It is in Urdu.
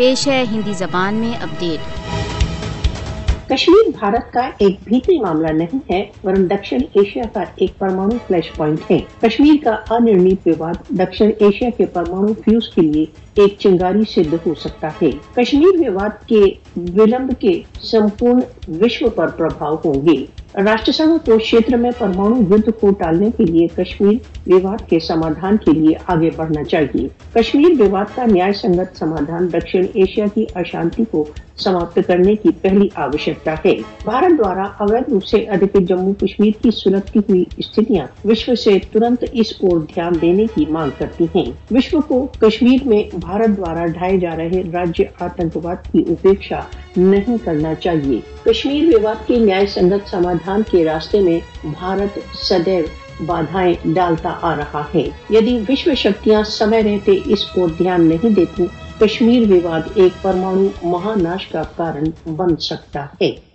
پیش ہے ہندی زبان میں اپڈیٹ کشمیر، بھارت کا ایک بھیتری معاملہ نہیں ہے ورن دکشن ایشیا کا ایک پرمانو فلیش پوائنٹ ہے۔ کشمیر کا انرنیت وواد دکشن ایشیا کے پرمانو فیوز کے لیے ایک چنگاری سدھ ہو سکتا ہے۔ کشمیر وواد کے ولمب کے سمپورن وشو پر پربھاؤ ہوں گے۔ راشٹر سنگھ کو چھیتر میں پرمانو یدھ کو ٹالنے کے لیے کشمیر وواد کے سمادھان کے لیے آگے بڑھنا چاہیے کشمیر وواد کا نیائے سنگت سمادھان دکشن ایشیا کی اشانتی کو سماپت کرنے کی پہلی آوشکتا ہے بھارت دوارا اویدھ روپ سے ادھک جموں کشمیر کی سلگتی ہوئی استھتیاں وشو سے ترنت اس اور دھیان دینے کی مانگ کرتی ہیں وشو کو کشمیر میں بھارت دوارا ڈھائے جا رہے راجیہ آتنکواد کی اپیکشا نہیں کرنا چاہیے۔ کشمیر وواد کے نیائے سنگت سمادھان کے راستے میں بھارت سدیو بادھائیں ڈالتا آ رہا ہے۔ یدی وشو شکتیاں سمے رہتے اس کو دھیان نہیں دیتی، کشمیر وواد ایک پرمانو مہاناش کا کارن بن سکتا ہے۔